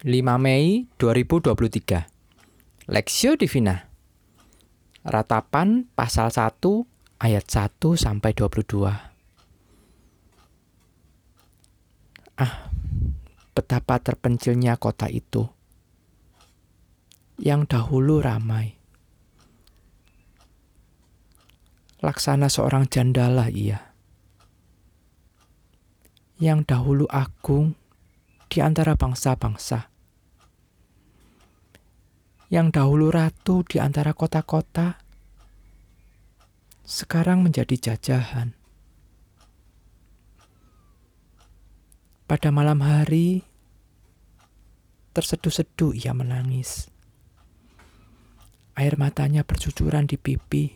5 Mei 2023 Lexio Divina Ratapan pasal 1 ayat 1 sampai 22 Ah, betapa terpencilnya kota itu yang dahulu ramai. Laksana seorang jandala ia. Yang dahulu agung di antara bangsa-bangsa yang dahulu ratu di antara kota-kota, sekarang menjadi jajahan. Pada malam hari, terseduh-seduh ia menangis. Air matanya bercucuran di pipi.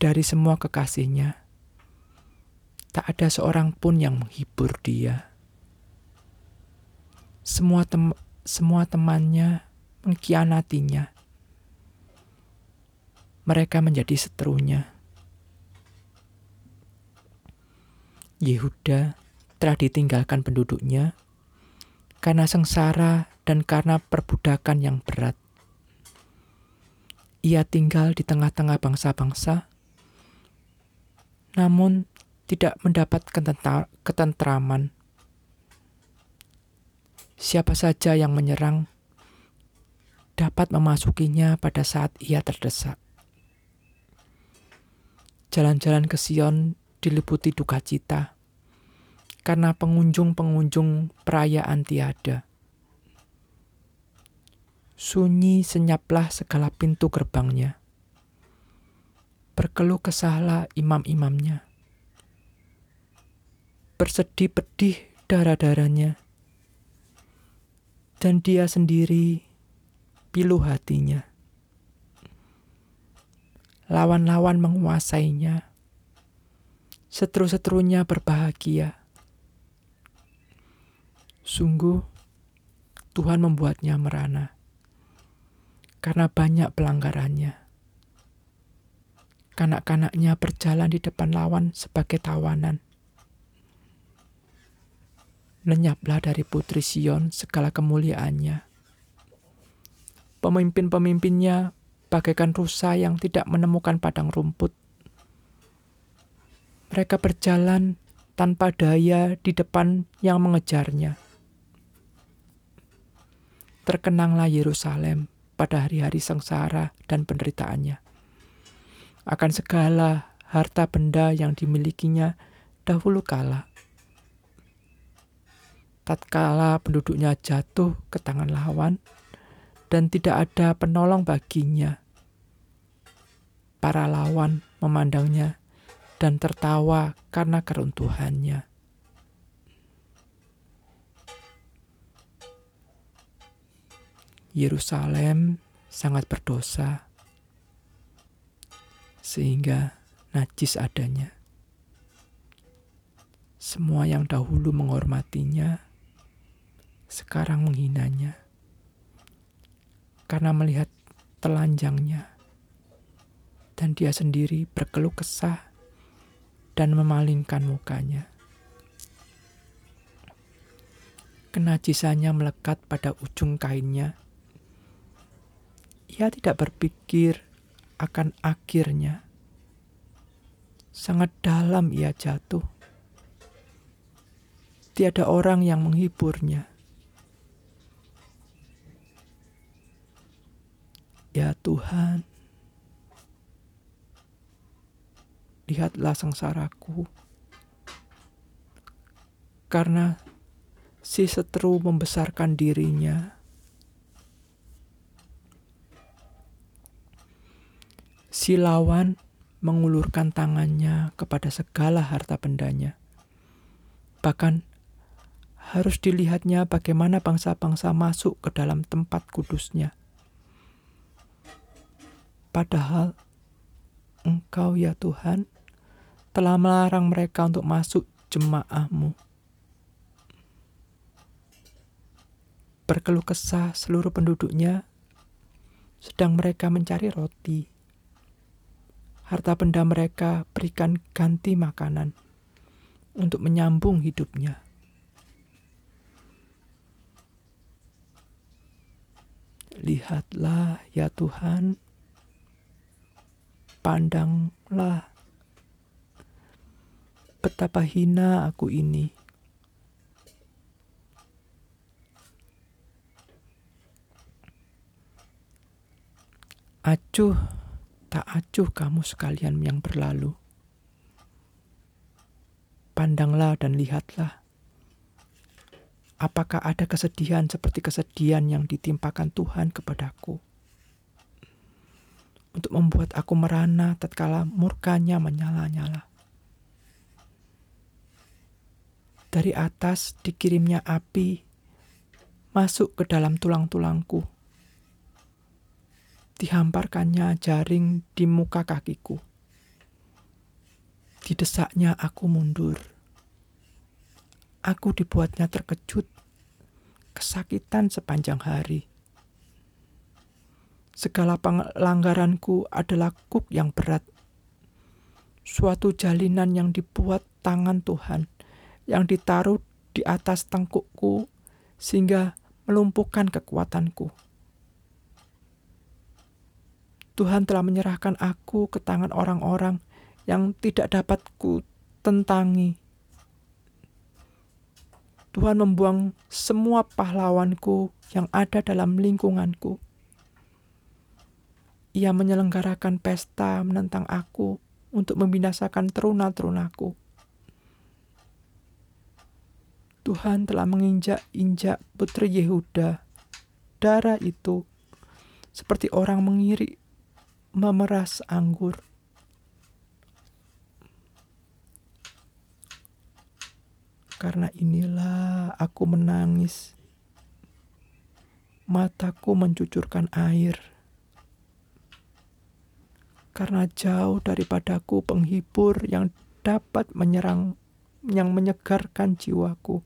Dari semua kekasihnya, tak ada seorang pun yang menghibur dia. Semua tem semua temannya mengkhianatinya. Mereka menjadi seterunya. Yehuda telah ditinggalkan penduduknya karena sengsara dan karena perbudakan yang berat. Ia tinggal di tengah-tengah bangsa-bangsa, namun tidak mendapat ketentraman Siapa saja yang menyerang dapat memasukinya pada saat ia terdesak. Jalan-jalan ke Sion diliputi duka cita karena pengunjung-pengunjung perayaan tiada. Sunyi senyaplah segala pintu gerbangnya. Berkeluh kesahlah imam-imamnya. Bersedih pedih darah-darahnya dan dia sendiri pilu hatinya. Lawan-lawan menguasainya, seteru-seterunya berbahagia. Sungguh, Tuhan membuatnya merana karena banyak pelanggarannya. Kanak-kanaknya berjalan di depan lawan sebagai tawanan lenyaplah dari putri Sion segala kemuliaannya. Pemimpin-pemimpinnya bagaikan rusa yang tidak menemukan padang rumput. Mereka berjalan tanpa daya di depan yang mengejarnya. Terkenanglah Yerusalem pada hari-hari sengsara dan penderitaannya. Akan segala harta benda yang dimilikinya dahulu kala tatkala penduduknya jatuh ke tangan lawan dan tidak ada penolong baginya. Para lawan memandangnya dan tertawa karena keruntuhannya. Yerusalem sangat berdosa, sehingga najis adanya. Semua yang dahulu menghormatinya sekarang menghinanya karena melihat telanjangnya dan dia sendiri berkeluh kesah dan memalingkan mukanya. Kenajisannya melekat pada ujung kainnya. Ia tidak berpikir akan akhirnya. Sangat dalam ia jatuh. Tiada orang yang menghiburnya. Ya Tuhan, lihatlah sengsaraku. Karena si seteru membesarkan dirinya. Si lawan mengulurkan tangannya kepada segala harta bendanya. Bahkan harus dilihatnya bagaimana bangsa-bangsa masuk ke dalam tempat kudusnya. Padahal Engkau ya Tuhan telah melarang mereka untuk masuk jemaahmu. Berkeluh kesah seluruh penduduknya sedang mereka mencari roti. Harta benda mereka berikan ganti makanan untuk menyambung hidupnya. Lihatlah ya Tuhan, pandanglah betapa hina aku ini. Acuh, tak acuh kamu sekalian yang berlalu. Pandanglah dan lihatlah. Apakah ada kesedihan seperti kesedihan yang ditimpakan Tuhan kepadaku? Untuk membuat aku merana tatkala murkanya menyala-nyala. Dari atas dikirimnya api masuk ke dalam tulang-tulangku dihamparkannya jaring di muka kakiku. Didesaknya aku mundur. Aku dibuatnya terkejut, kesakitan sepanjang hari. Segala pelanggaranku adalah kuk yang berat. Suatu jalinan yang dibuat tangan Tuhan, yang ditaruh di atas tengkukku, sehingga melumpuhkan kekuatanku Tuhan telah menyerahkan aku ke tangan orang-orang yang tidak dapat ku tentangi. Tuhan membuang semua pahlawanku yang ada dalam lingkunganku. Ia menyelenggarakan pesta menentang aku untuk membinasakan teruna-terunaku. Tuhan telah menginjak-injak putri Yehuda. Darah itu seperti orang mengirik memeras anggur. Karena inilah aku menangis. Mataku mencucurkan air. Karena jauh daripadaku penghibur yang dapat menyerang, yang menyegarkan jiwaku.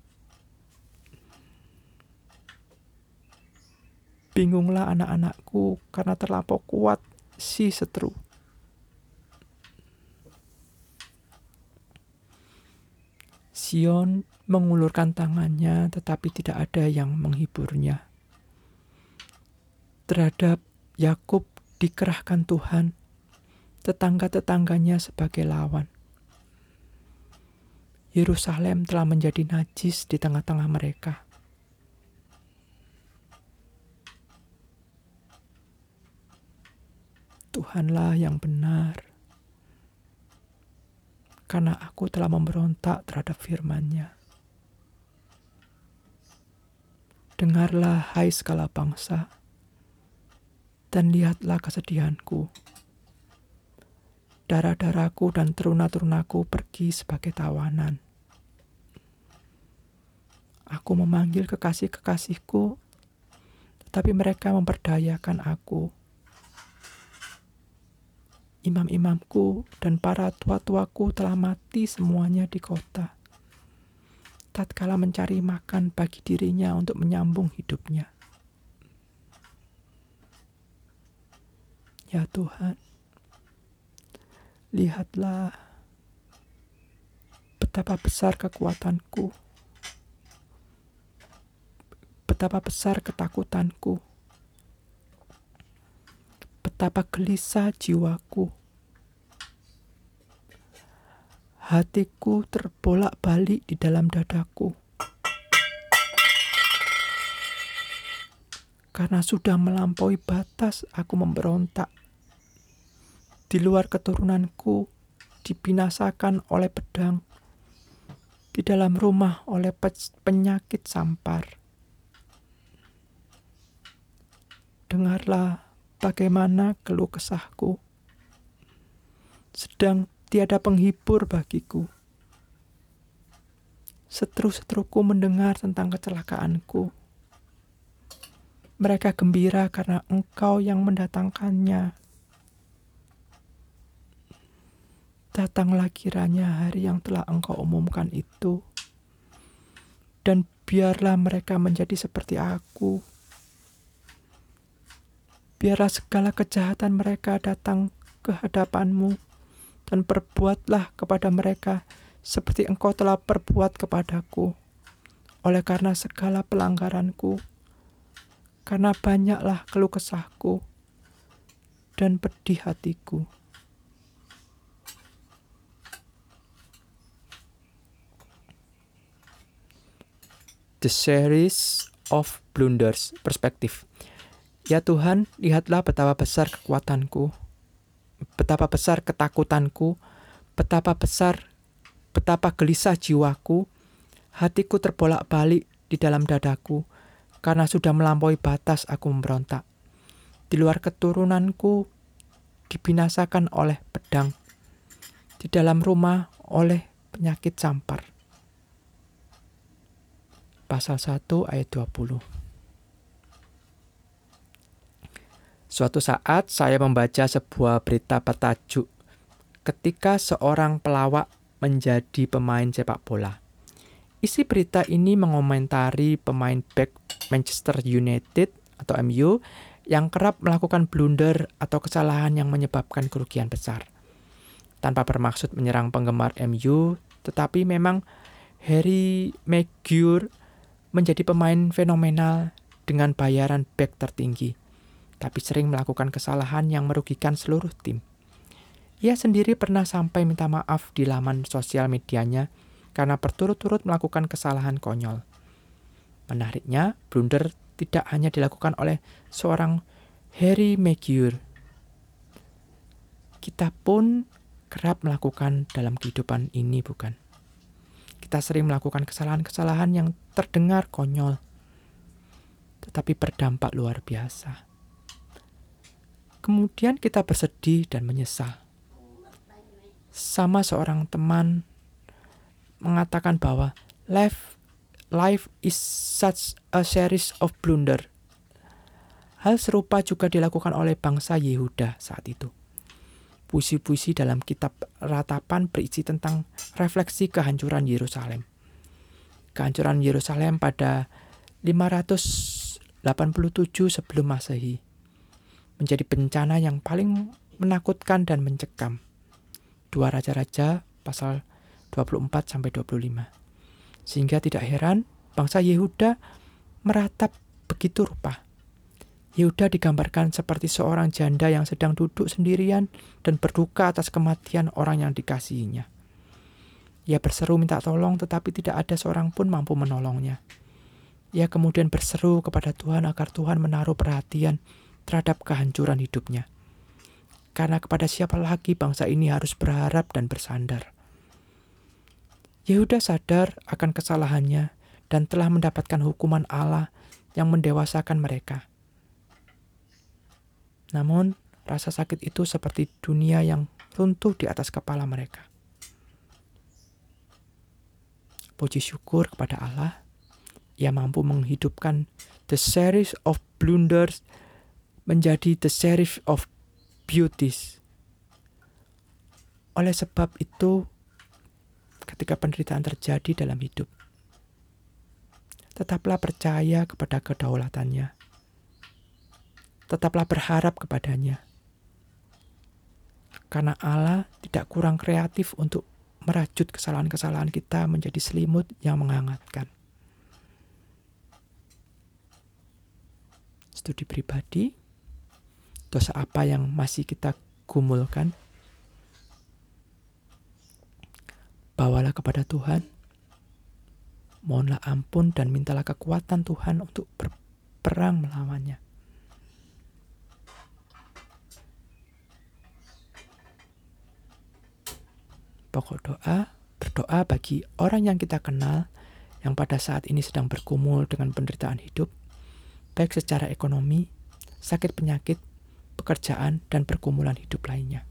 Bingunglah anak-anakku karena terlampau kuat si seteru. Sion mengulurkan tangannya, tetapi tidak ada yang menghiburnya. Terhadap Yakub dikerahkan Tuhan, tetangga-tetangganya sebagai lawan. Yerusalem telah menjadi najis di tengah-tengah mereka. Tuhanlah yang benar. Karena aku telah memberontak terhadap firman-Nya. Dengarlah hai segala bangsa, dan lihatlah kesedihanku. Darah-darahku dan teruna-terunaku pergi sebagai tawanan. Aku memanggil kekasih-kekasihku, tetapi mereka memperdayakan aku imam-imamku dan para tua-tuaku telah mati semuanya di kota. Tatkala mencari makan bagi dirinya untuk menyambung hidupnya. Ya Tuhan, lihatlah betapa besar kekuatanku, betapa besar ketakutanku betapa gelisah jiwaku. Hatiku terbolak-balik di dalam dadaku. Karena sudah melampaui batas, aku memberontak. Di luar keturunanku dibinasakan oleh pedang. Di dalam rumah oleh penyakit sampar. Dengarlah bagaimana keluh kesahku. Sedang tiada penghibur bagiku. Setru-setruku mendengar tentang kecelakaanku. Mereka gembira karena engkau yang mendatangkannya. Datanglah kiranya hari yang telah engkau umumkan itu. Dan biarlah mereka menjadi seperti aku biarlah segala kejahatan mereka datang ke hadapanmu, dan perbuatlah kepada mereka seperti engkau telah perbuat kepadaku. Oleh karena segala pelanggaranku, karena banyaklah keluh kesahku dan pedih hatiku. The series of blunders perspektif. Ya Tuhan, lihatlah betapa besar kekuatanku, betapa besar ketakutanku, betapa besar, betapa gelisah jiwaku, hatiku terbolak-balik di dalam dadaku, karena sudah melampaui batas aku memberontak. Di luar keturunanku dibinasakan oleh pedang, di dalam rumah oleh penyakit campar pasal 1 ayat 20. Suatu saat saya membaca sebuah berita petajuk ketika seorang pelawak menjadi pemain sepak bola. Isi berita ini mengomentari pemain back Manchester United atau MU yang kerap melakukan blunder atau kesalahan yang menyebabkan kerugian besar. Tanpa bermaksud menyerang penggemar MU, tetapi memang Harry Maguire menjadi pemain fenomenal dengan bayaran back tertinggi, tapi sering melakukan kesalahan yang merugikan seluruh tim. Ia sendiri pernah sampai minta maaf di laman sosial medianya karena berturut-turut melakukan kesalahan konyol. Menariknya, blunder tidak hanya dilakukan oleh seorang Harry Maguire. Kita pun kerap melakukan dalam kehidupan ini, bukan? Kita sering melakukan kesalahan-kesalahan yang terdengar konyol, tetapi berdampak luar biasa. Kemudian kita bersedih dan menyesal. Sama seorang teman mengatakan bahwa life life is such a series of blunder. Hal serupa juga dilakukan oleh bangsa Yehuda saat itu. Puisi-puisi dalam kitab ratapan berisi tentang refleksi kehancuran Yerusalem. Kehancuran Yerusalem pada 587 sebelum Masehi menjadi bencana yang paling menakutkan dan mencekam. Dua raja-raja pasal 24 sampai 25. Sehingga tidak heran bangsa Yehuda meratap begitu rupa. Yehuda digambarkan seperti seorang janda yang sedang duduk sendirian dan berduka atas kematian orang yang dikasihinya. Ia berseru minta tolong tetapi tidak ada seorang pun mampu menolongnya. Ia kemudian berseru kepada Tuhan agar Tuhan menaruh perhatian terhadap kehancuran hidupnya. Karena kepada siapa lagi bangsa ini harus berharap dan bersandar. Yehuda sadar akan kesalahannya dan telah mendapatkan hukuman Allah yang mendewasakan mereka. Namun, rasa sakit itu seperti dunia yang runtuh di atas kepala mereka. Puji syukur kepada Allah, Ia mampu menghidupkan the series of blunders menjadi the series of beauties. Oleh sebab itu, ketika penderitaan terjadi dalam hidup, tetaplah percaya kepada kedaulatannya tetaplah berharap kepadanya. Karena Allah tidak kurang kreatif untuk merajut kesalahan-kesalahan kita menjadi selimut yang menghangatkan. Studi pribadi, dosa apa yang masih kita gumulkan? Bawalah kepada Tuhan, mohonlah ampun dan mintalah kekuatan Tuhan untuk berperang melawannya. Pokok doa, berdoa bagi orang yang kita kenal yang pada saat ini sedang bergumul dengan penderitaan hidup, baik secara ekonomi, sakit penyakit, pekerjaan, dan pergumulan hidup lainnya.